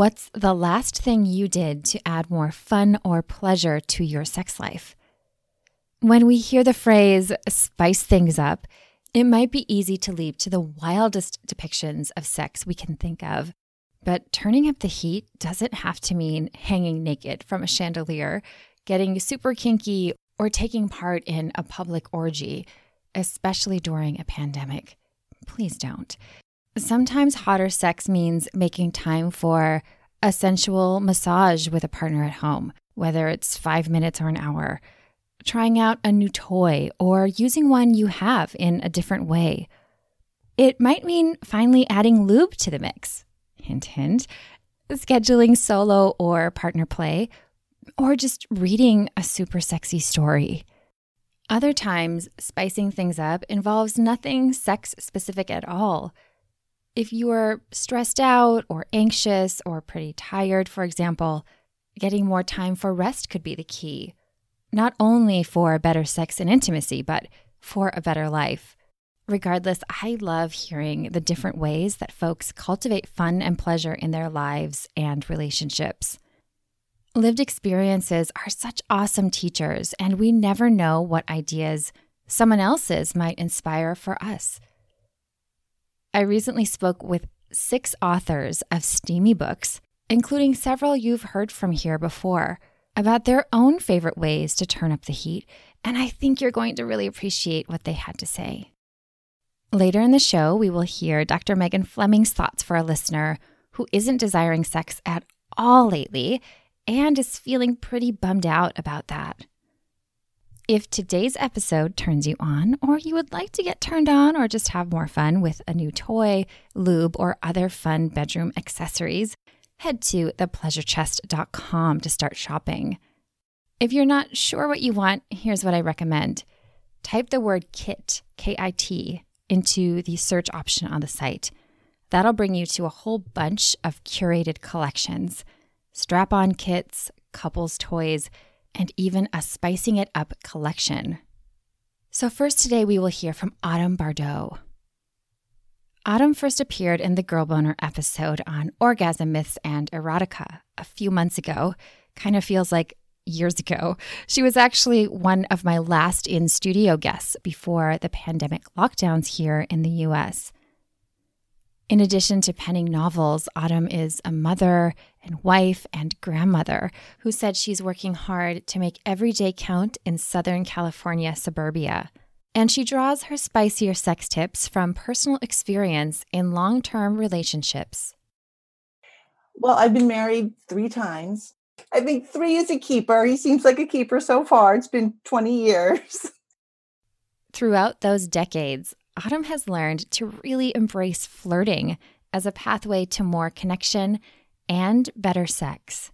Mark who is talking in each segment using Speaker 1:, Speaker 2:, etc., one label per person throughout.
Speaker 1: What's the last thing you did to add more fun or pleasure to your sex life? When we hear the phrase spice things up, it might be easy to leap to the wildest depictions of sex we can think of. But turning up the heat doesn't have to mean hanging naked from a chandelier, getting super kinky, or taking part in a public orgy, especially during a pandemic. Please don't. Sometimes hotter sex means making time for a sensual massage with a partner at home, whether it's five minutes or an hour, trying out a new toy, or using one you have in a different way. It might mean finally adding lube to the mix. Hint, hint. Scheduling solo or partner play, or just reading a super sexy story. Other times, spicing things up involves nothing sex specific at all. If you are stressed out or anxious or pretty tired, for example, getting more time for rest could be the key. Not only for better sex and intimacy, but for a better life. Regardless, I love hearing the different ways that folks cultivate fun and pleasure in their lives and relationships. Lived experiences are such awesome teachers, and we never know what ideas someone else's might inspire for us. I recently spoke with six authors of steamy books, including several you've heard from here before, about their own favorite ways to turn up the heat, and I think you're going to really appreciate what they had to say. Later in the show, we will hear Dr. Megan Fleming's thoughts for a listener who isn't desiring sex at all lately and is feeling pretty bummed out about that. If today's episode turns you on, or you would like to get turned on or just have more fun with a new toy, lube, or other fun bedroom accessories, head to thepleasurechest.com to start shopping. If you're not sure what you want, here's what I recommend type the word KIT, K I T, into the search option on the site. That'll bring you to a whole bunch of curated collections strap on kits, couples toys, and even a Spicing It Up collection. So, first today, we will hear from Autumn Bardot. Autumn first appeared in the Girl Boner episode on orgasm myths and erotica a few months ago. Kind of feels like years ago. She was actually one of my last in studio guests before the pandemic lockdowns here in the US. In addition to penning novels, Autumn is a mother and wife and grandmother who said she's working hard to make every day count in Southern California suburbia. And she draws her spicier sex tips from personal experience in long term relationships.
Speaker 2: Well, I've been married three times. I think three is a keeper. He seems like a keeper so far. It's been 20 years.
Speaker 1: Throughout those decades, Autumn has learned to really embrace flirting as a pathway to more connection and better sex.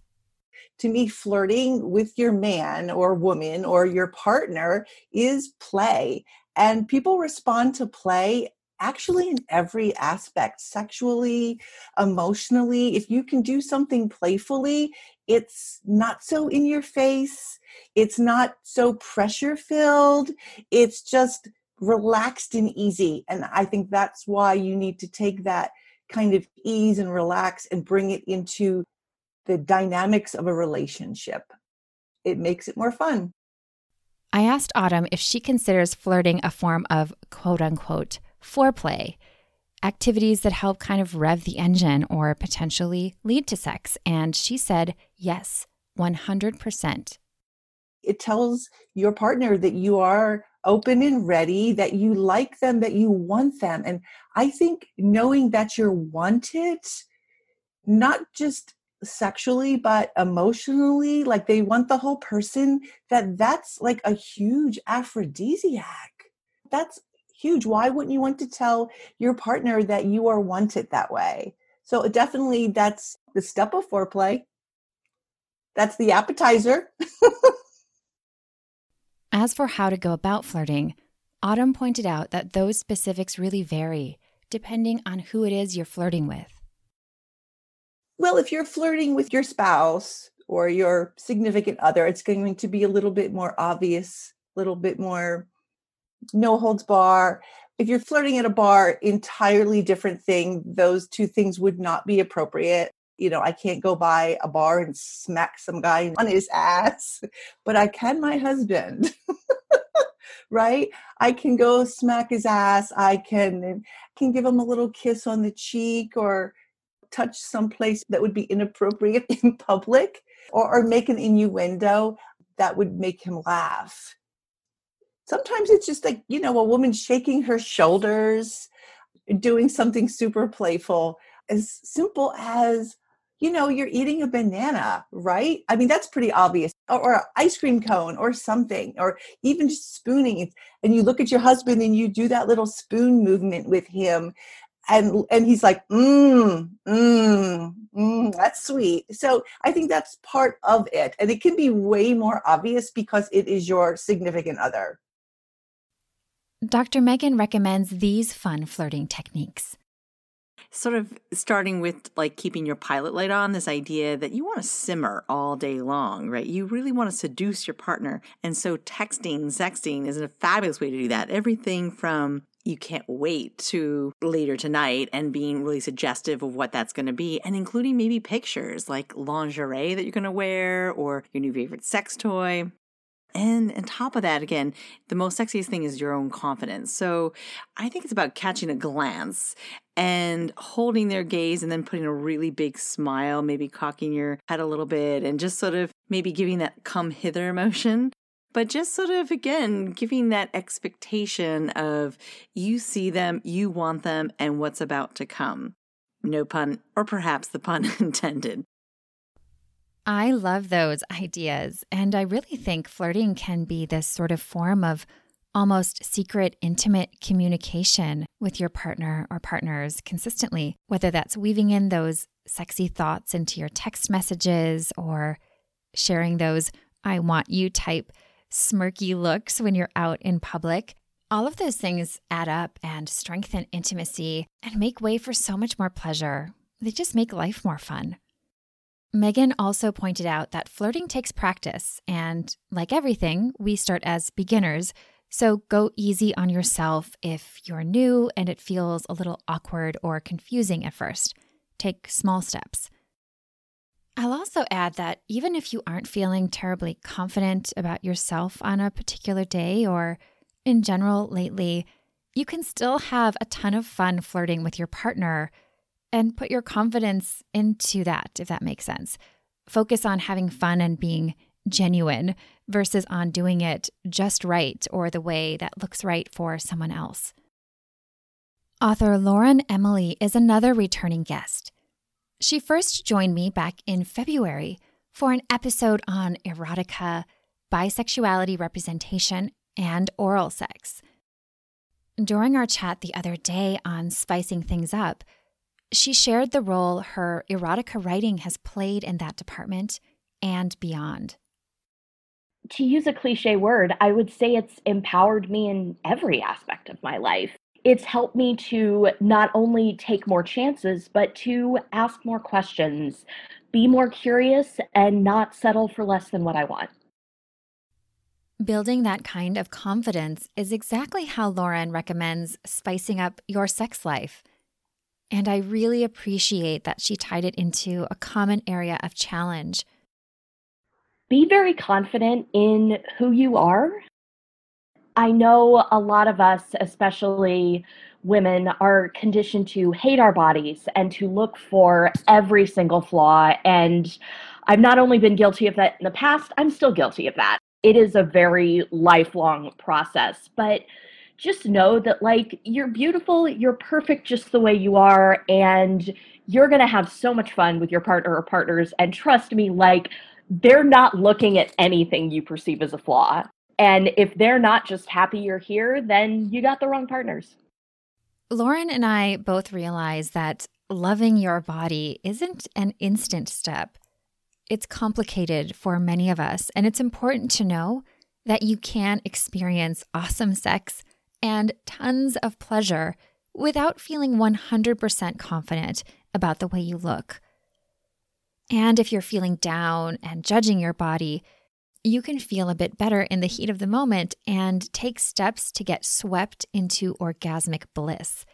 Speaker 2: To me, flirting with your man or woman or your partner is play. And people respond to play actually in every aspect sexually, emotionally. If you can do something playfully, it's not so in your face, it's not so pressure filled, it's just relaxed and easy. And I think that's why you need to take that kind of ease and relax and bring it into the dynamics of a relationship. It makes it more fun.
Speaker 1: I asked Autumn if she considers flirting a form of quote unquote foreplay, activities that help kind of rev the engine or potentially lead to sex. And she said, yes, 100%.
Speaker 2: It tells your partner that you are open and ready, that you like them, that you want them. And I think knowing that you're wanted, not just sexually but emotionally like they want the whole person that that's like a huge aphrodisiac that's huge why wouldn't you want to tell your partner that you are wanted that way so definitely that's the step of foreplay That's the appetizer.
Speaker 1: As for how to go about flirting, Autumn pointed out that those specifics really vary depending on who it is you're flirting with.
Speaker 2: Well, if you're flirting with your spouse or your significant other, it's going to be a little bit more obvious, a little bit more no holds bar. If you're flirting at a bar, entirely different thing. Those two things would not be appropriate. You know, I can't go by a bar and smack some guy on his ass, but I can my husband. right? I can go smack his ass. I can can give him a little kiss on the cheek or touch someplace that would be inappropriate in public or, or make an innuendo that would make him laugh. Sometimes it's just like, you know, a woman shaking her shoulders, doing something super playful, as simple as you know, you're eating a banana, right? I mean, that's pretty obvious. Or, or, ice cream cone or something, or even just spooning. And you look at your husband and you do that little spoon movement with him. And, and he's like, mmm, mmm, mmm, that's sweet. So I think that's part of it. And it can be way more obvious because it is your significant other.
Speaker 1: Dr. Megan recommends these fun flirting techniques
Speaker 3: sort of starting with like keeping your pilot light on this idea that you want to simmer all day long, right? You really want to seduce your partner. And so texting, sexting is a fabulous way to do that. Everything from you can't wait to later tonight and being really suggestive of what that's going to be and including maybe pictures like lingerie that you're going to wear or your new favorite sex toy and on top of that, again, the most sexiest thing is your own confidence. So I think it's about catching a glance and holding their gaze and then putting a really big smile, maybe cocking your head a little bit and just sort of maybe giving that come hither emotion. But just sort of, again, giving that expectation of you see them, you want them, and what's about to come. No pun, or perhaps the pun intended.
Speaker 1: I love those ideas. And I really think flirting can be this sort of form of almost secret, intimate communication with your partner or partners consistently, whether that's weaving in those sexy thoughts into your text messages or sharing those I want you type smirky looks when you're out in public. All of those things add up and strengthen intimacy and make way for so much more pleasure. They just make life more fun. Megan also pointed out that flirting takes practice, and like everything, we start as beginners. So go easy on yourself if you're new and it feels a little awkward or confusing at first. Take small steps. I'll also add that even if you aren't feeling terribly confident about yourself on a particular day or in general lately, you can still have a ton of fun flirting with your partner and put your confidence into that, if that makes sense. Focus on having fun and being genuine versus on doing it just right or the way that looks right for someone else. Author Lauren Emily is another returning guest. She first joined me back in February for an episode on erotica, bisexuality representation, and oral sex. During our chat the other day on spicing things up, she shared the role her erotica writing has played in that department and beyond.
Speaker 4: To use a cliche word, I would say it's empowered me in every aspect of my life. It's helped me to not only take more chances, but to ask more questions, be more curious, and not settle for less than what I want.
Speaker 1: Building that kind of confidence is exactly how Lauren recommends spicing up your sex life. And I really appreciate that she tied it into a common area of challenge.
Speaker 4: Be very confident in who you are. I know a lot of us, especially women, are conditioned to hate our bodies and to look for every single flaw. And I've not only been guilty of that in the past, I'm still guilty of that. It is a very lifelong process. But just know that like you're beautiful, you're perfect just the way you are and you're going to have so much fun with your partner or partners and trust me like they're not looking at anything you perceive as a flaw. And if they're not just happy you're here, then you got the wrong partners.
Speaker 1: Lauren and I both realize that loving your body isn't an instant step. it's complicated for many of us, and it's important to know that you can experience awesome sex and tons of pleasure without feeling 100% confident about the way you look. And if you're feeling down and judging your body, you can feel a bit better in the heat of the moment and take steps to get swept into orgasmic bliss,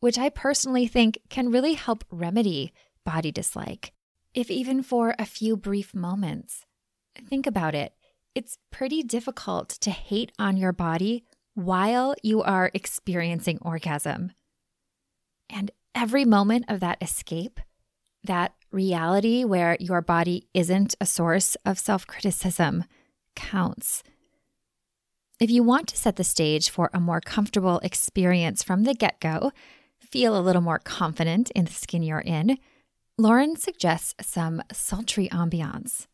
Speaker 1: which I personally think can really help remedy body dislike, if even for a few brief moments. Think about it. It's pretty difficult to hate on your body while you are experiencing orgasm. And every moment of that escape, that reality where your body isn't a source of self criticism, counts. If you want to set the stage for a more comfortable experience from the get go, feel a little more confident in the skin you're in, Lauren suggests some sultry ambiance.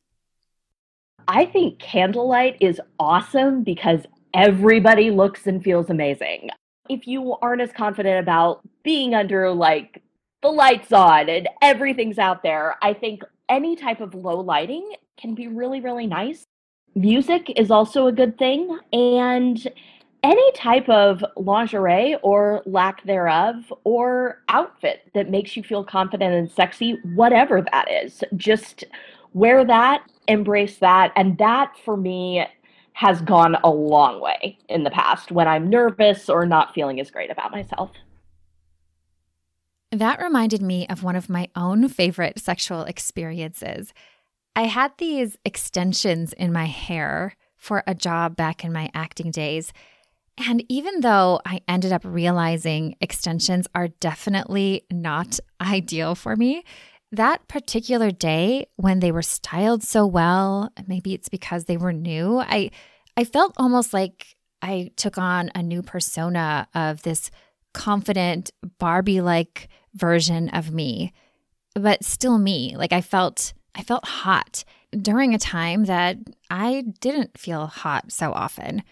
Speaker 4: I think candlelight is awesome because everybody looks and feels amazing. If you aren't as confident about being under like the lights on and everything's out there, I think any type of low lighting can be really, really nice. Music is also a good thing. And any type of lingerie or lack thereof or outfit that makes you feel confident and sexy, whatever that is, just wear that, embrace that. And that for me has gone a long way in the past when I'm nervous or not feeling as great about myself.
Speaker 1: That reminded me of one of my own favorite sexual experiences. I had these extensions in my hair for a job back in my acting days. And even though I ended up realizing extensions are definitely not ideal for me, that particular day when they were styled so well, maybe it's because they were new, I I felt almost like I took on a new persona of this confident Barbie-like version of me, but still me. Like I felt I felt hot during a time that I didn't feel hot so often.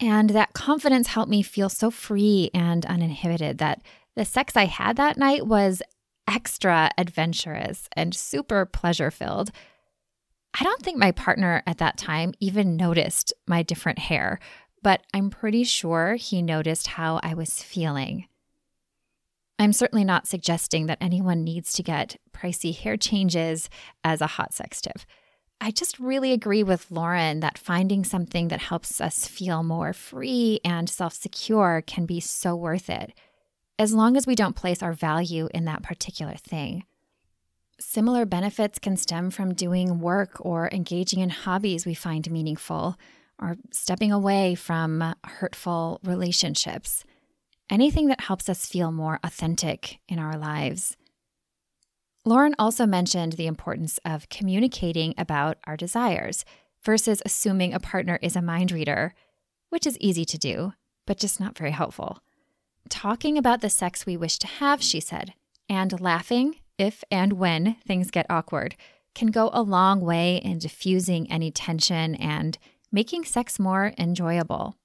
Speaker 1: And that confidence helped me feel so free and uninhibited that the sex I had that night was extra adventurous and super pleasure filled. I don't think my partner at that time even noticed my different hair, but I'm pretty sure he noticed how I was feeling. I'm certainly not suggesting that anyone needs to get pricey hair changes as a hot sex tip. I just really agree with Lauren that finding something that helps us feel more free and self secure can be so worth it as long as we don't place our value in that particular thing. Similar benefits can stem from doing work or engaging in hobbies we find meaningful, or stepping away from hurtful relationships. Anything that helps us feel more authentic in our lives. Lauren also mentioned the importance of communicating about our desires versus assuming a partner is a mind reader, which is easy to do, but just not very helpful talking about the sex we wish to have, she said, and laughing if and when things get awkward can go a long way in diffusing any tension and making sex more enjoyable.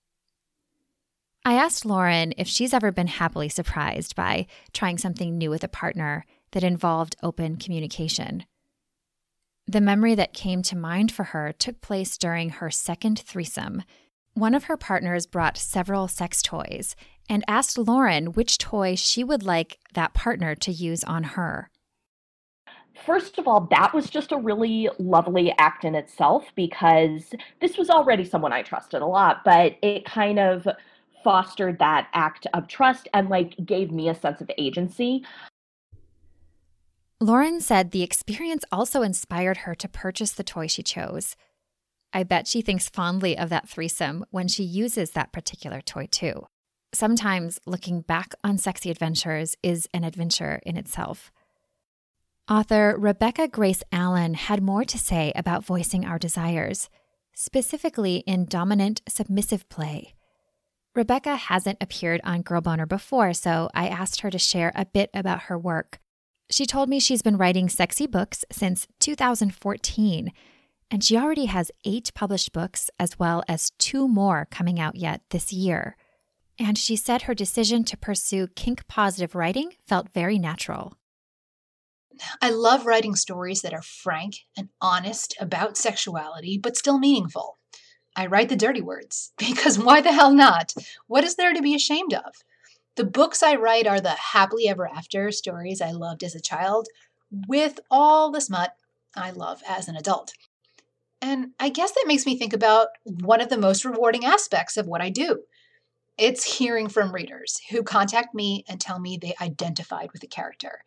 Speaker 1: I asked Lauren if she's ever been happily surprised by trying something new with a partner that involved open communication. The memory that came to mind for her took place during her second threesome. One of her partners brought several sex toys and asked Lauren which toy she would like that partner to use on her.
Speaker 4: First of all, that was just a really lovely act in itself because this was already someone I trusted a lot, but it kind of fostered that act of trust and like gave me a sense of agency.
Speaker 1: Lauren said the experience also inspired her to purchase the toy she chose. I bet she thinks fondly of that threesome when she uses that particular toy too. Sometimes looking back on sexy adventures is an adventure in itself. Author Rebecca Grace Allen had more to say about voicing our desires, specifically in dominant submissive play. Rebecca hasn't appeared on Girl Boner before, so I asked her to share a bit about her work. She told me she's been writing sexy books since 2014, and she already has eight published books as well as two more coming out yet this year and she said her decision to pursue kink positive writing felt very natural.
Speaker 5: I love writing stories that are frank and honest about sexuality, but still meaningful. I write the dirty words, because why the hell not? What is there to be ashamed of? The books I write are the happily ever after stories I loved as a child, with all the smut I love as an adult. And I guess that makes me think about one of the most rewarding aspects of what I do. It's hearing from readers who contact me and tell me they identified with the character,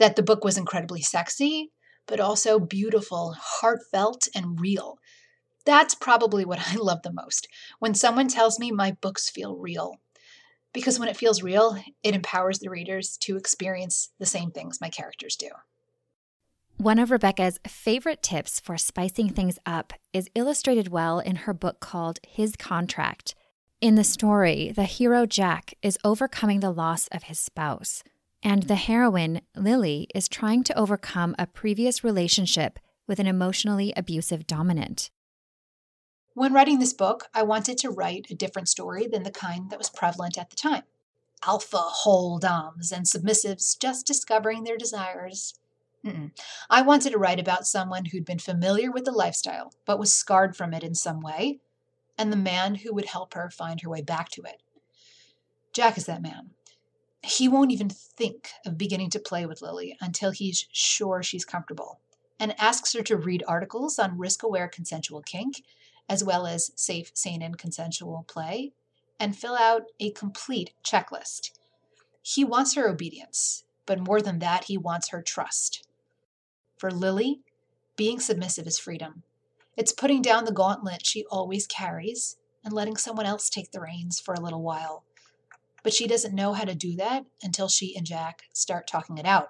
Speaker 5: that the book was incredibly sexy, but also beautiful, heartfelt, and real. That's probably what I love the most when someone tells me my books feel real. Because when it feels real, it empowers the readers to experience the same things my characters do.
Speaker 1: One of Rebecca's favorite tips for spicing things up is illustrated well in her book called His Contract. In the story, the hero Jack is overcoming the loss of his spouse, and the heroine, Lily, is trying to overcome a previous relationship with an emotionally abusive dominant.
Speaker 5: When writing this book, I wanted to write a different story than the kind that was prevalent at the time alphahole doms and submissives just discovering their desires. Mm-mm. I wanted to write about someone who'd been familiar with the lifestyle, but was scarred from it in some way, and the man who would help her find her way back to it. Jack is that man. He won't even think of beginning to play with Lily until he's sure she's comfortable, and asks her to read articles on risk aware consensual kink, as well as safe, sane, and consensual play, and fill out a complete checklist. He wants her obedience, but more than that, he wants her trust. For Lily, being submissive is freedom. It's putting down the gauntlet she always carries and letting someone else take the reins for a little while. But she doesn't know how to do that until she and Jack start talking it out.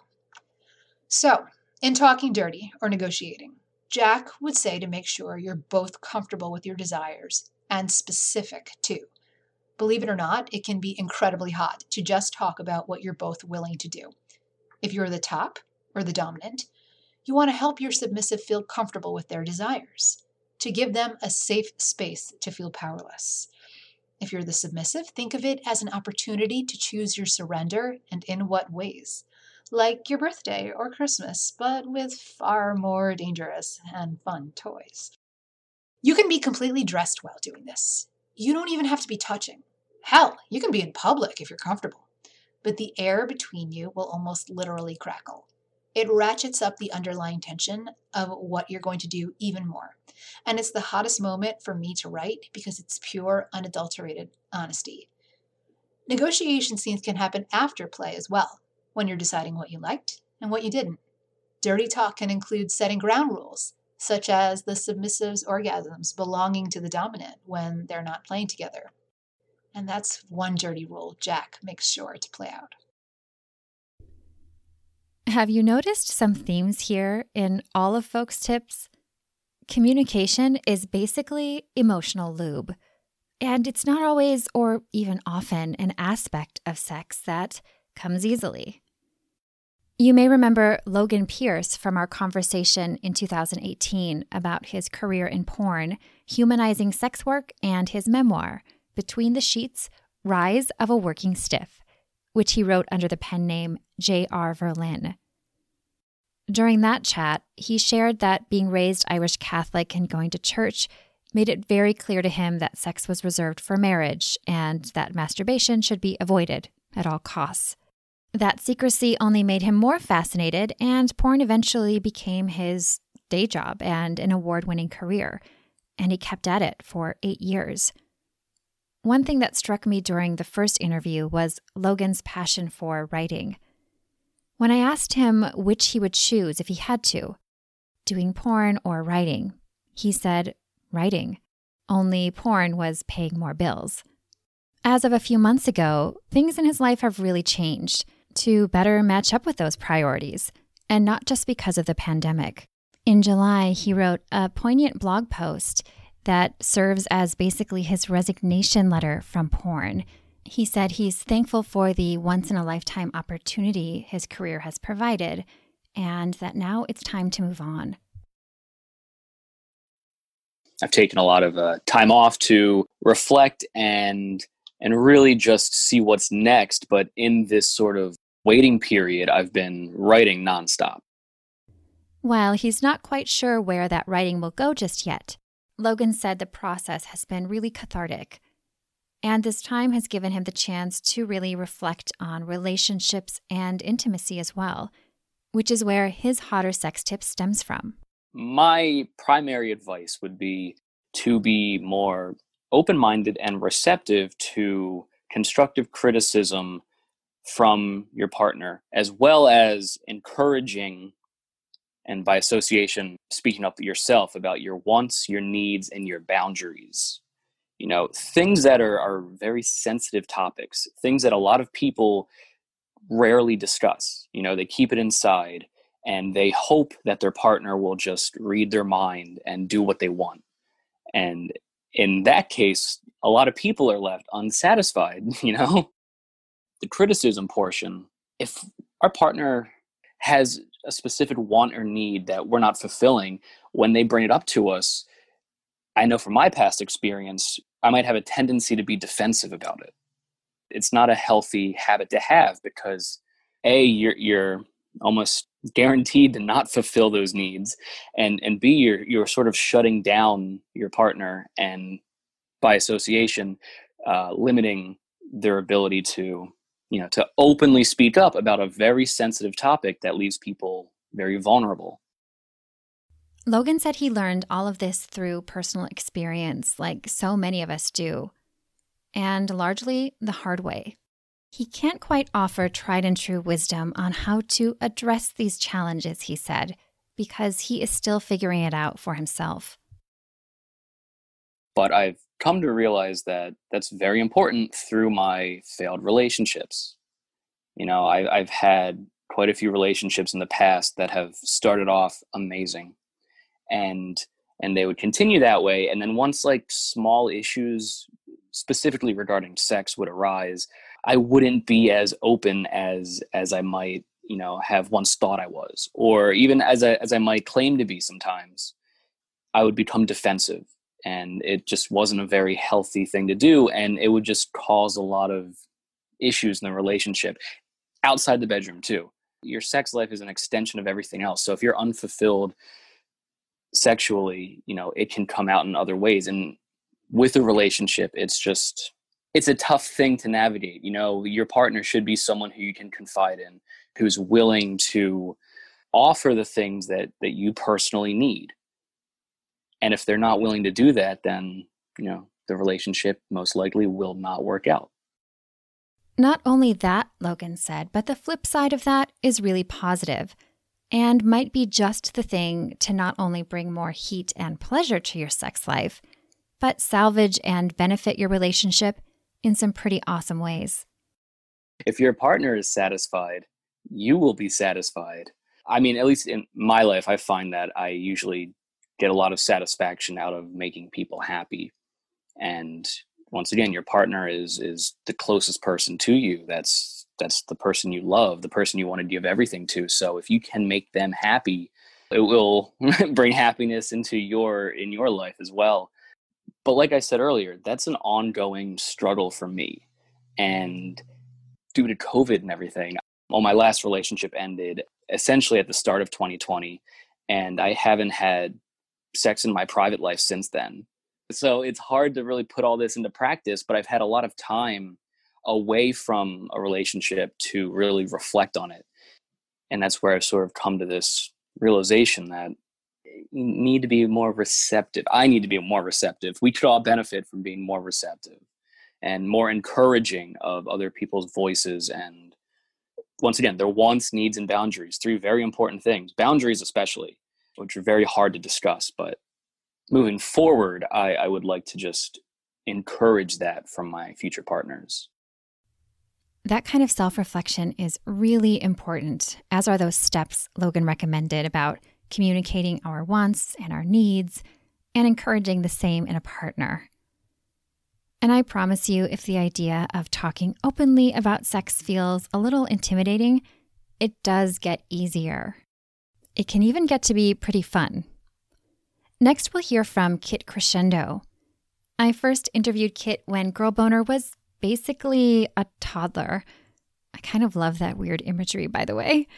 Speaker 5: So, in talking dirty or negotiating, Jack would say to make sure you're both comfortable with your desires and specific too. Believe it or not, it can be incredibly hot to just talk about what you're both willing to do. If you're the top or the dominant, you want to help your submissive feel comfortable with their desires, to give them a safe space to feel powerless. If you're the submissive, think of it as an opportunity to choose your surrender and in what ways. Like your birthday or Christmas, but with far more dangerous and fun toys. You can be completely dressed while doing this. You don't even have to be touching. Hell, you can be in public if you're comfortable. But the air between you will almost literally crackle it ratchets up the underlying tension of what you're going to do even more. And it's the hottest moment for me to write because it's pure, unadulterated honesty. Negotiation scenes can happen after play as well, when you're deciding what you liked and what you didn't. Dirty talk can include setting ground rules, such as the submissive's orgasms belonging to the dominant when they're not playing together. And that's one dirty rule Jack makes sure to play out.
Speaker 1: Have you noticed some themes here in all of folks' tips? Communication is basically emotional lube, and it's not always or even often an aspect of sex that comes easily. You may remember Logan Pierce from our conversation in 2018 about his career in porn, humanizing sex work, and his memoir, Between the Sheets Rise of a Working Stiff which he wrote under the pen name J.R. Verlin. During that chat, he shared that being raised Irish Catholic and going to church made it very clear to him that sex was reserved for marriage and that masturbation should be avoided at all costs. That secrecy only made him more fascinated, and porn eventually became his day job and an award winning career, and he kept at it for eight years. One thing that struck me during the first interview was Logan's passion for writing. When I asked him which he would choose if he had to, doing porn or writing, he said writing, only porn was paying more bills. As of a few months ago, things in his life have really changed to better match up with those priorities, and not just because of the pandemic. In July, he wrote a poignant blog post that serves as basically his resignation letter from porn. He said he's thankful for the once in a lifetime opportunity his career has provided, and that now it's time to move on.
Speaker 6: I've taken a lot of uh, time off to reflect and and really just see what's next. But in this sort of waiting period, I've been writing nonstop.
Speaker 1: While he's not quite sure where that writing will go just yet, Logan said the process has been really cathartic. And this time has given him the chance to really reflect on relationships and intimacy as well, which is where his hotter sex tip stems from.
Speaker 6: My primary advice would be to be more open minded and receptive to constructive criticism from your partner, as well as encouraging and by association, speaking up yourself about your wants, your needs, and your boundaries. You know, things that are, are very sensitive topics, things that a lot of people rarely discuss. You know, they keep it inside and they hope that their partner will just read their mind and do what they want. And in that case, a lot of people are left unsatisfied, you know? The criticism portion, if our partner has a specific want or need that we're not fulfilling, when they bring it up to us, I know from my past experience, I might have a tendency to be defensive about it. It's not a healthy habit to have because a you're you're almost guaranteed to not fulfill those needs and and b you're you're sort of shutting down your partner and by association uh, limiting their ability to you know to openly speak up about a very sensitive topic that leaves people very vulnerable.
Speaker 1: Logan said he learned all of this through personal experience like so many of us do and largely the hard way. He can't quite offer tried and true wisdom on how to address these challenges he said because he is still figuring it out for himself.
Speaker 6: But i've come to realize that that's very important through my failed relationships. You know, I, I've had quite a few relationships in the past that have started off amazing, and and they would continue that way. And then once like small issues, specifically regarding sex, would arise, I wouldn't be as open as as I might you know have once thought I was, or even as I, as I might claim to be sometimes. I would become defensive and it just wasn't a very healthy thing to do and it would just cause a lot of issues in the relationship outside the bedroom too. Your sex life is an extension of everything else so if you're unfulfilled sexually you know it can come out in other ways and with a relationship it's just it's a tough thing to navigate you know? Your partner should be someone who you can confide in who's willing to offer the things that that you personally need and if they're not willing to do that, then, you know, the relationship most likely will not work out.
Speaker 1: Not only that, Logan said, but the flip side of that is really positive and might be just the thing to not only bring more heat and pleasure to your sex life, but salvage and benefit your relationship in some pretty awesome ways.
Speaker 6: If your partner is satisfied, you will be satisfied. I mean, at least in my life, I find that I usually get a lot of satisfaction out of making people happy. And once again your partner is is the closest person to you. That's that's the person you love the person you want to give everything to. So if you can make them happy it will bring happiness into your in your life as well. But like i said earlier that's an ongoing struggle for me. And due to covid and everything well my last relationship ended essentially at the start of 2020 and i haven't had sex in my private life since then. So it's hard to really put all this into practice, but I've had a lot of time away from a relationship to really reflect on it. And that's where I've sort of come to this realization that eh, you need to be more receptive. I need to be more receptive. We could all benefit from being more receptive and more encouraging of other people's voices and once again their wants needs and boundaries three very important things boundaries especially which are very hard to discuss. But moving forward, I, I would like to just encourage that from my future partners.
Speaker 1: That kind of self reflection is really important, as are those steps Logan recommended about communicating our wants and our needs and encouraging the same in a partner. And I promise you, if the idea of talking openly about sex feels a little intimidating, it does get easier. It can even get to be pretty fun. Next, we'll hear from Kit Crescendo. I first interviewed Kit when Girl Boner was basically a toddler. I kind of love that weird imagery, by the way.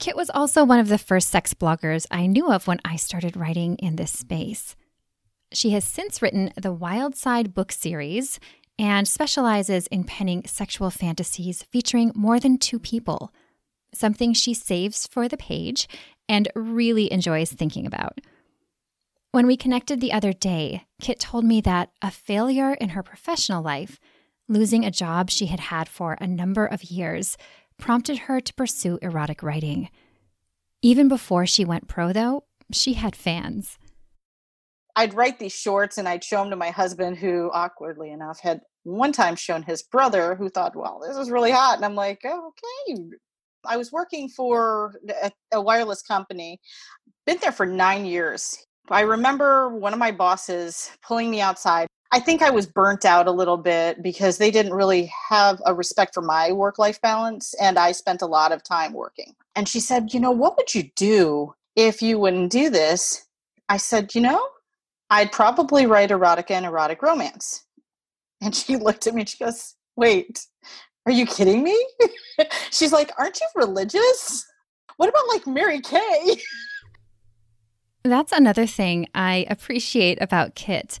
Speaker 1: Kit was also one of the first sex bloggers I knew of when I started writing in this space. She has since written the Wild Side book series and specializes in penning sexual fantasies featuring more than two people, something she saves for the page and really enjoys thinking about. When we connected the other day, Kit told me that a failure in her professional life, losing a job she had had for a number of years, prompted her to pursue erotic writing. Even before she went pro, though, she had fans.
Speaker 7: I'd write these shorts and I'd show them to my husband, who awkwardly enough had one time shown his brother, who thought, well, this is really hot. And I'm like, okay. I was working for a, a wireless company, been there for nine years. I remember one of my bosses pulling me outside. I think I was burnt out a little bit because they didn't really have a respect for my work life balance. And I spent a lot of time working. And she said, You know, what would you do if you wouldn't do this? I said, You know, I'd probably write erotica and erotic romance. And she looked at me and she goes, Wait, are you kidding me? She's like, Aren't you religious? What about like Mary Kay?
Speaker 1: That's another thing I appreciate about Kit.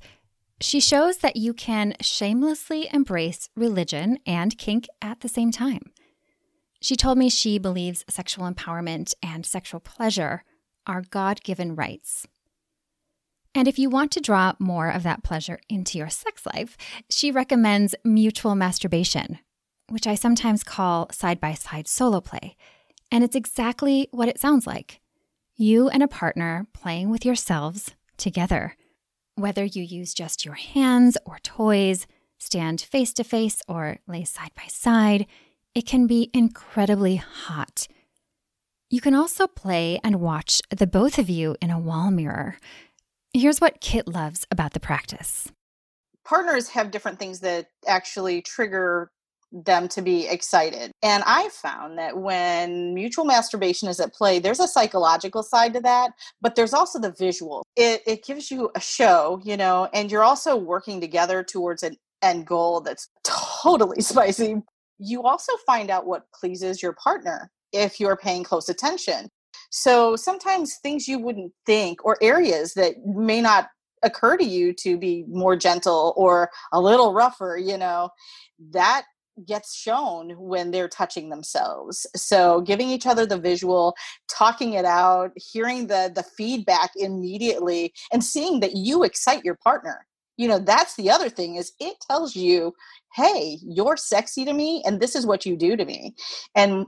Speaker 1: She shows that you can shamelessly embrace religion and kink at the same time. She told me she believes sexual empowerment and sexual pleasure are God given rights. And if you want to draw more of that pleasure into your sex life, she recommends mutual masturbation, which I sometimes call side by side solo play. And it's exactly what it sounds like you and a partner playing with yourselves together. Whether you use just your hands or toys, stand face to face, or lay side by side, it can be incredibly hot. You can also play and watch the both of you in a wall mirror, Here's what Kit loves about the practice
Speaker 7: partners have different things that actually trigger them to be excited. And I found that when mutual masturbation is at play, there's a psychological side to that, but there's also the visual. It, it gives you a show, you know, and you're also working together towards an end goal that's totally spicy. You also find out what pleases your partner if you're paying close attention. So sometimes things you wouldn't think, or areas that may not occur to you to be more gentle or a little rougher, you know, that gets shown when they're touching themselves so giving each other the visual talking it out hearing the the feedback immediately and seeing that you excite your partner you know that's the other thing is it tells you hey you're sexy to me and this is what you do to me and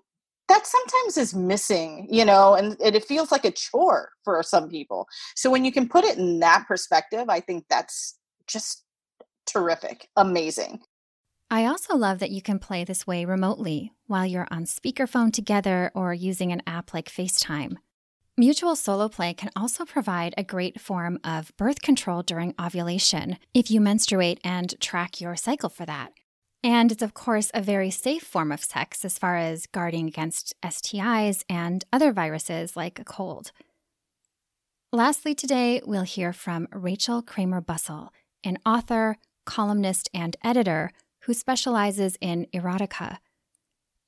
Speaker 7: that sometimes is missing, you know, and, and it feels like a chore for some people. So when you can put it in that perspective, I think that's just terrific, amazing.
Speaker 1: I also love that you can play this way remotely while you're on speakerphone together or using an app like FaceTime. Mutual solo play can also provide a great form of birth control during ovulation if you menstruate and track your cycle for that. And it's, of course, a very safe form of sex as far as guarding against STIs and other viruses like a cold. Lastly, today we'll hear from Rachel Kramer Bussel, an author, columnist, and editor who specializes in erotica.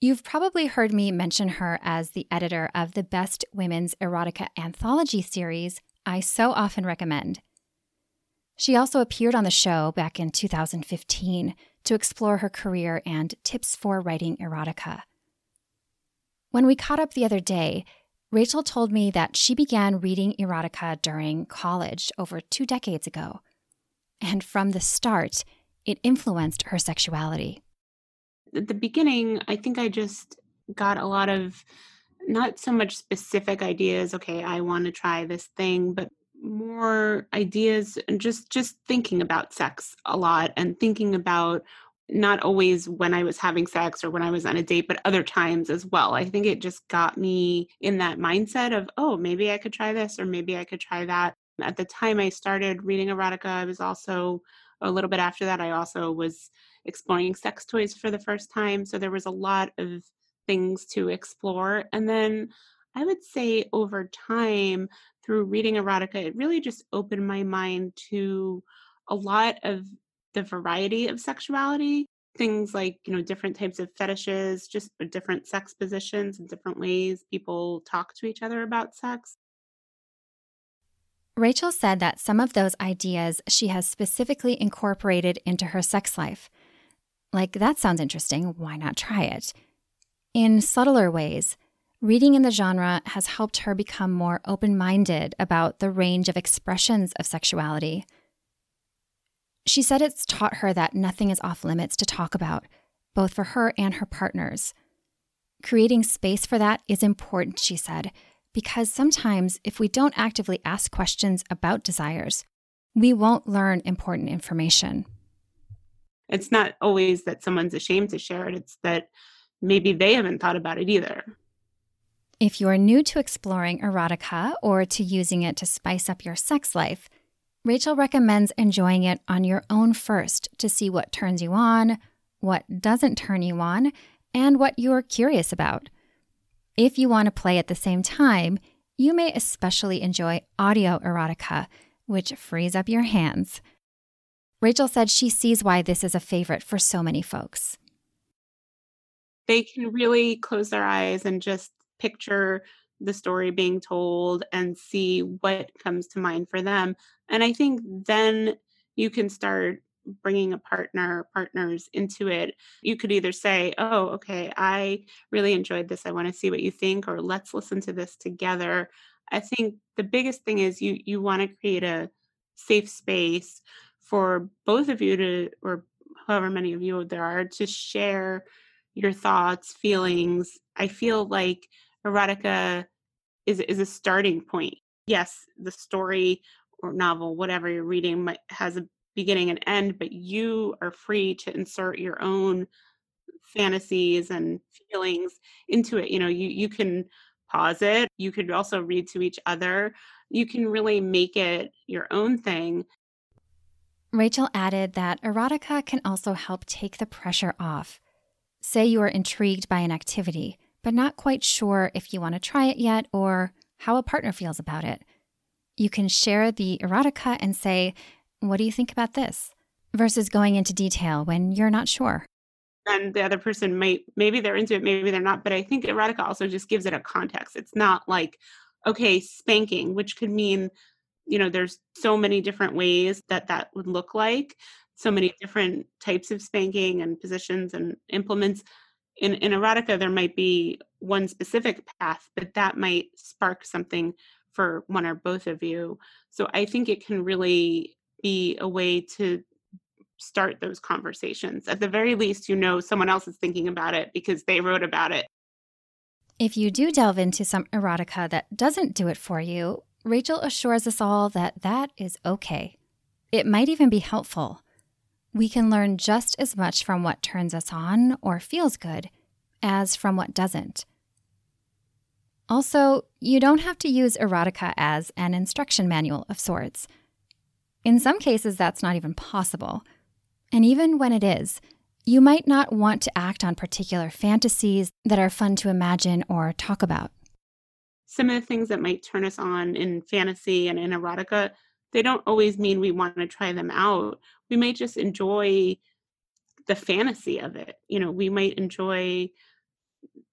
Speaker 1: You've probably heard me mention her as the editor of the Best Women's Erotica Anthology series I so often recommend. She also appeared on the show back in 2015 to explore her career and tips for writing erotica. When we caught up the other day, Rachel told me that she began reading erotica during college over two decades ago. And from the start, it influenced her sexuality.
Speaker 8: At the beginning, I think I just got a lot of not so much specific ideas, okay, I want to try this thing, but more ideas and just just thinking about sex a lot and thinking about not always when I was having sex or when I was on a date, but other times as well. I think it just got me in that mindset of, oh, maybe I could try this or maybe I could try that. At the time I started reading erotica, I was also a little bit after that, I also was exploring sex toys for the first time. So there was a lot of things to explore. And then I would say over time, through reading erotica, it really just opened my mind to a lot of the variety of sexuality. things like you know different types of fetishes just uh, different sex positions and different ways people talk to each other about sex
Speaker 1: Rachel said that some of those ideas she has specifically incorporated into her sex life. Like, that sounds interesting. Why not try it? In subtler ways, reading in the genre has helped her become more open minded about the range of expressions of sexuality. She said it's taught her that nothing is off limits to talk about, both for her and her partners. Creating space for that is important, she said, because sometimes if we don't actively ask questions about desires, we won't learn important information.
Speaker 8: It's not always that someone's ashamed to share it, it's that maybe they haven't thought about it either.
Speaker 1: If you're new to exploring erotica or to using it to spice up your sex life, Rachel recommends enjoying it on your own first to see what turns you on, what doesn't turn you on, and what you're curious about. If you want to play at the same time, you may especially enjoy audio erotica, which frees up your hands. Rachel said she sees why this is a favorite for so many folks.
Speaker 8: They can really close their eyes and just picture the story being told and see what comes to mind for them. And I think then you can start bringing a partner partners into it you could either say oh okay i really enjoyed this i want to see what you think or let's listen to this together. I think the biggest thing is you you want to create a safe space for both of you to or however many of you there are to share your thoughts feelings. I feel like erotica is is a starting point. Yes the story or novel whatever you're reading has a beginning and end, but you are free to insert your own fantasies and feelings into it. You know, you you can pause it. You could also read to each other. You can really make it your own thing.
Speaker 1: Rachel added that erotica can also help take the pressure off. Say you are intrigued by an activity, but not quite sure if you want to try it yet or how a partner feels about it. You can share the erotica and say, what do you think about this? Versus going into detail when you're not sure.
Speaker 8: And the other person might, maybe they're into it, maybe they're not. But I think erotica also just gives it a context. It's not like, okay, spanking, which could mean, you know, there's so many different ways that that would look like, so many different types of spanking and positions and implements. In, in erotica, there might be one specific path, but that might spark something for one or both of you. So I think it can really be a way to start those conversations. At the very least, you know someone else is thinking about it because they wrote about it.
Speaker 1: If you do delve into some erotica that doesn't do it for you, Rachel assures us all that that is okay. It might even be helpful. We can learn just as much from what turns us on or feels good as from what doesn't. Also, you don't have to use erotica as an instruction manual of sorts. In some cases, that's not even possible. And even when it is, you might not want to act on particular fantasies that are fun to imagine or talk about.
Speaker 8: Some of the things that might turn us on in fantasy and in erotica, they don't always mean we want to try them out. We might just enjoy the fantasy of it. You know, we might enjoy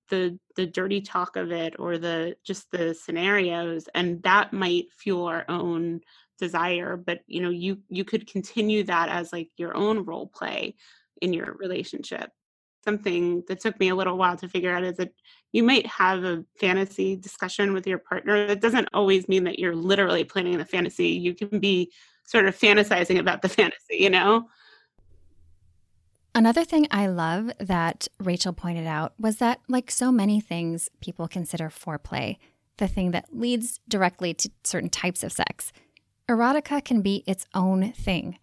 Speaker 8: the the dirty talk of it or the just the scenarios and that might fuel our own desire but you know you you could continue that as like your own role play in your relationship. Something that took me a little while to figure out is that you might have a fantasy discussion with your partner. That doesn't always mean that you're literally planning the fantasy. You can be sort of fantasizing about the fantasy you know
Speaker 1: Another thing I love that Rachel pointed out was that, like so many things people consider foreplay, the thing that leads directly to certain types of sex, Erotica can be its own thing,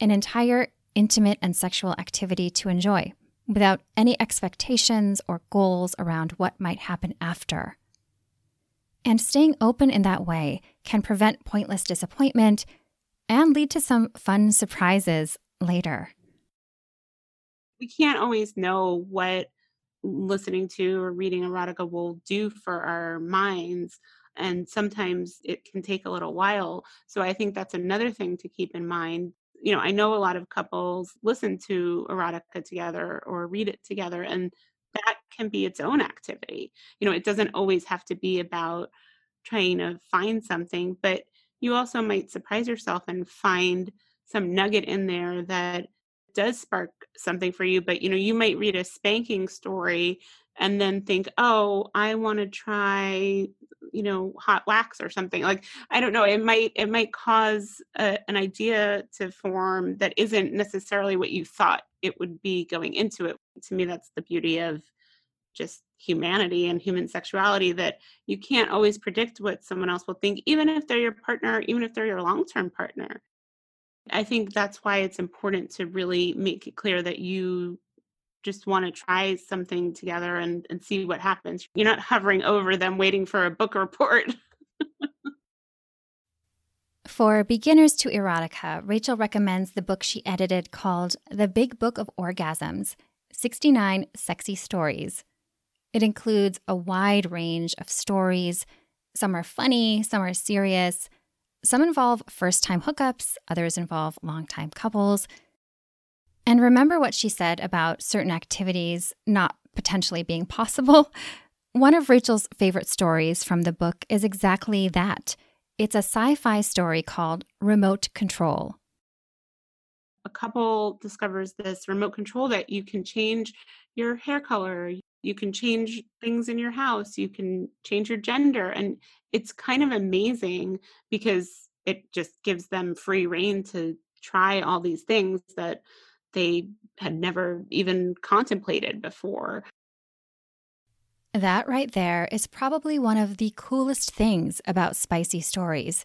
Speaker 1: an entire intimate and sexual activity to enjoy without any expectations or goals around what might happen after. And staying open in that way can prevent pointless disappointment and lead to some fun surprises later.
Speaker 8: We can't always know what listening to or reading erotica will do for our minds and sometimes it can take a little while so i think that's another thing to keep in mind you know, I know a lot of couples listen to erotica together or read it together, and that can be its own activity. You know, it doesn't always have to be about trying to find something, but you also might surprise yourself and find some nugget in there that does spark something for you but you know you might read a spanking story and then think oh i want to try you know hot wax or something. Like i don't know it might it might cause a, an idea to form that isn't necessarily what you thought it would be going into it. To me that's the beauty of just humanity and human sexuality that you can't always predict what someone else will think even if they're your partner even if they're your long-term partner i think that's why it's important to really make it clear that you just want to try something together and, and see what happens you're not hovering over them waiting for a book report
Speaker 1: For beginners to erotica, Rachel recommends the book she edited called The Big Book of Orgasms 69 Sexy Stories. It includes a wide range of stories. Some are funny, some are serious. Some involve first time hookups, others involve long time couples. And remember what she said about certain activities not potentially being possible? One of Rachel's favorite stories from the book is exactly that. It's a sci fi story called Remote Control.
Speaker 8: A couple discovers this remote control that you can change your hair color, you can change things in your house you can change your gender and it's kind of amazing because it just gives them free reign to try all these things that they had never even contemplated before
Speaker 1: that right there is probably one of the coolest things about spicy stories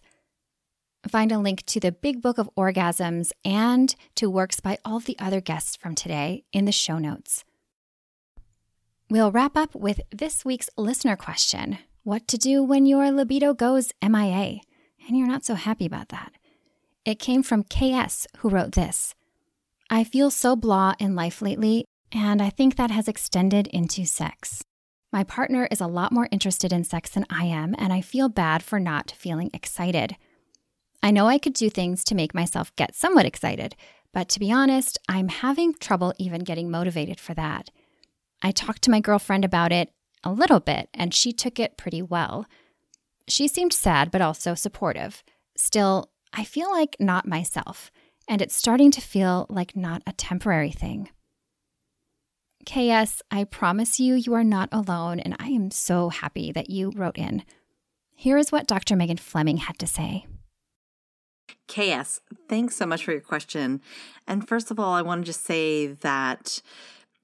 Speaker 1: Find a link to the Big Book of Orgasms and to works by all the other guests from today in the show notes. We'll wrap up with this week's listener question What to do when your libido goes MIA and you're not so happy about that? It came from KS, who wrote this I feel so blah in life lately, and I think that has extended into sex. My partner is a lot more interested in sex than I am, and I feel bad for not feeling excited. I know I could do things to make myself get somewhat excited, but to be honest, I'm having trouble even getting motivated for that. I talked to my girlfriend about it a little bit, and she took it pretty well. She seemed sad, but also supportive. Still, I feel like not myself, and it's starting to feel like not a temporary thing. KS, I promise you, you are not alone, and I am so happy that you wrote in. Here is what Dr. Megan Fleming had to say.
Speaker 3: KS, thanks so much for your question. And first of all, I want to just say that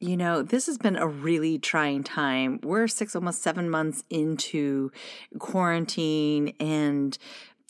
Speaker 3: you know, this has been a really trying time. We're six, almost seven months into quarantine and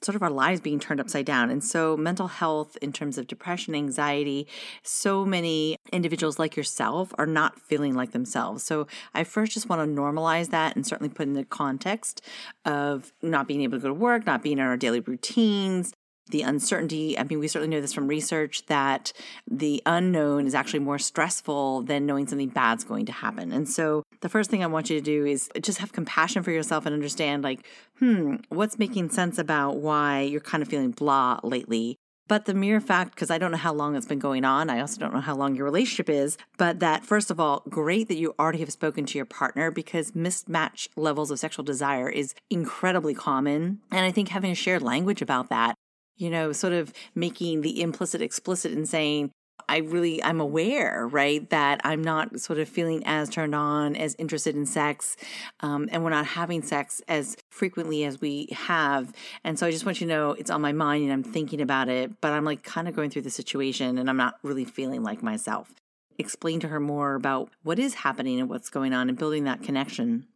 Speaker 3: sort of our lives being turned upside down. And so, mental health, in terms of depression, anxiety, so many individuals like yourself are not feeling like themselves. So, I first just want to normalize that and certainly put in the context of not being able to go to work, not being in our daily routines, the uncertainty. I mean, we certainly know this from research that the unknown is actually more stressful than knowing something bad's going to happen. And so, the first thing I want you to do is just have compassion for yourself and understand, like, hmm, what's making sense about why you're kind of feeling blah lately. But the mere fact, because I don't know how long it's been going on, I also don't know how long your relationship is, but that first of all, great that you already have spoken to your partner because mismatch levels of sexual desire is incredibly common. And I think having a shared language about that you know, sort of making the implicit explicit and saying, I really, I'm aware, right, that I'm not sort of feeling as turned on, as interested in sex, um, and we're not having sex as frequently as we have. And so I just want you to know it's on my mind and I'm thinking about it, but I'm like kind of going through the situation and I'm not really feeling like myself. Explain to her more about what is happening and what's going on and building that connection.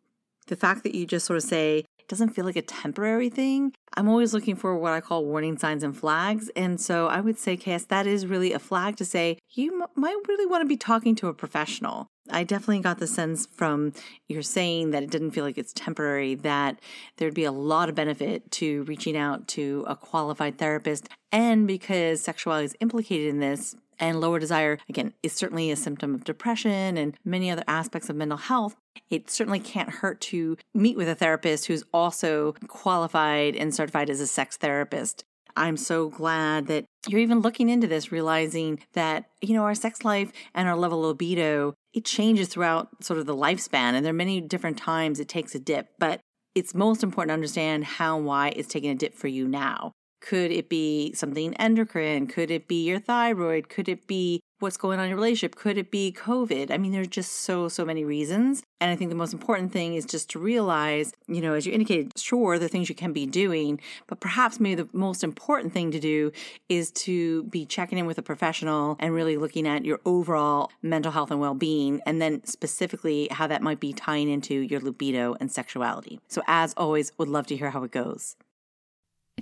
Speaker 3: The fact that you just sort of say, doesn't feel like a temporary thing. I'm always looking for what I call warning signs and flags. And so I would say, KS, that is really a flag to say you m- might really want to be talking to a professional. I definitely got the sense from your saying that it didn't feel like it's temporary, that there'd be a lot of benefit to reaching out to a qualified therapist. And because sexuality is implicated in this, and lower desire, again, is certainly a symptom of depression and many other aspects of mental health. It certainly can't hurt to meet with a therapist who's also qualified and certified as a sex therapist. I'm so glad that you're even looking into this, realizing that, you know, our sex life and our level of libido, it changes throughout sort of the lifespan. And there are many different times it takes a dip, but it's most important to understand how and why it's taking a dip for you now. Could it be something endocrine? Could it be your thyroid? Could it be what's going on in your relationship? Could it be COVID? I mean, there's just so, so many reasons. And I think the most important thing is just to realize, you know, as you indicated, sure, the things you can be doing, but perhaps maybe the most important thing to do is to be checking in with a professional and really looking at your overall mental health and well being, and then specifically how that might be tying into your libido and sexuality. So, as always, would love to hear how it goes.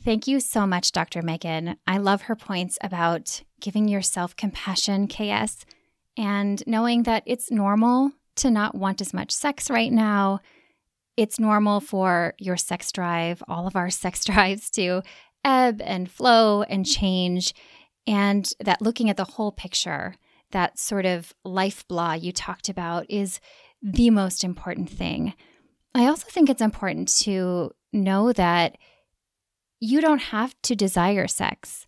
Speaker 1: Thank you so much, Dr. Megan. I love her points about giving yourself compassion, KS, and knowing that it's normal to not want as much sex right now. It's normal for your sex drive, all of our sex drives to ebb and flow and change. And that looking at the whole picture, that sort of life blah you talked about, is the most important thing. I also think it's important to know that you don't have to desire sex.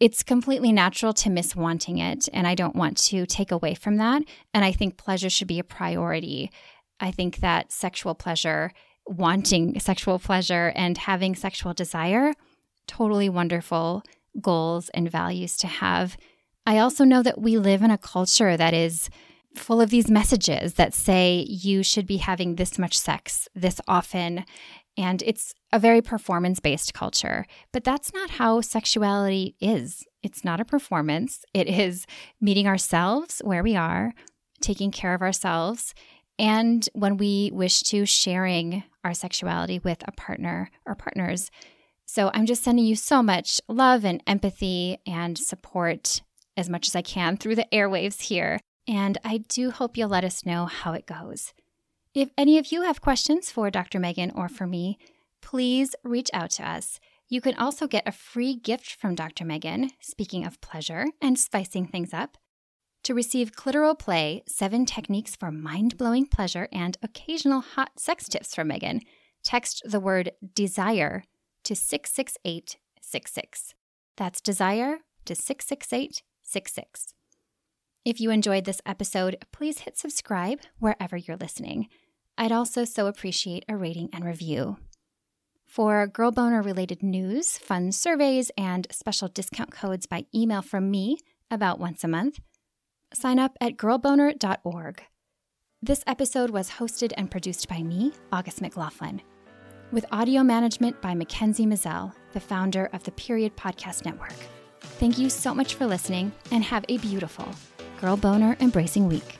Speaker 1: It's completely natural to miss wanting it, and I don't want to take away from that. And I think pleasure should be a priority. I think that sexual pleasure, wanting sexual pleasure, and having sexual desire, totally wonderful goals and values to have. I also know that we live in a culture that is full of these messages that say you should be having this much sex this often and it's a very performance based culture. But that's not how sexuality is. It's not a performance, it is meeting ourselves where we are, taking care of ourselves, and when we wish to, sharing our sexuality with a partner or partners. So I'm just sending you so much love and empathy and support as much as I can through the airwaves here. And I do hope you'll let us know how it goes. If any of you have questions for Dr. Megan or for me, please reach out to us. You can also get a free gift from Dr. Megan, speaking of pleasure and spicing things up. To receive Clitoral Play, seven techniques for mind blowing pleasure and occasional hot sex tips from Megan, text the word desire to 66866. That's desire to 66866. If you enjoyed this episode, please hit subscribe wherever you're listening. I'd also so appreciate a rating and review. For Girl Boner related news, fun surveys, and special discount codes by email from me about once a month, sign up at girlboner.org. This episode was hosted and produced by me, August McLaughlin, with audio management by Mackenzie Mazel, the founder of the Period Podcast Network. Thank you so much for listening and have a beautiful Girl Boner Embracing Week.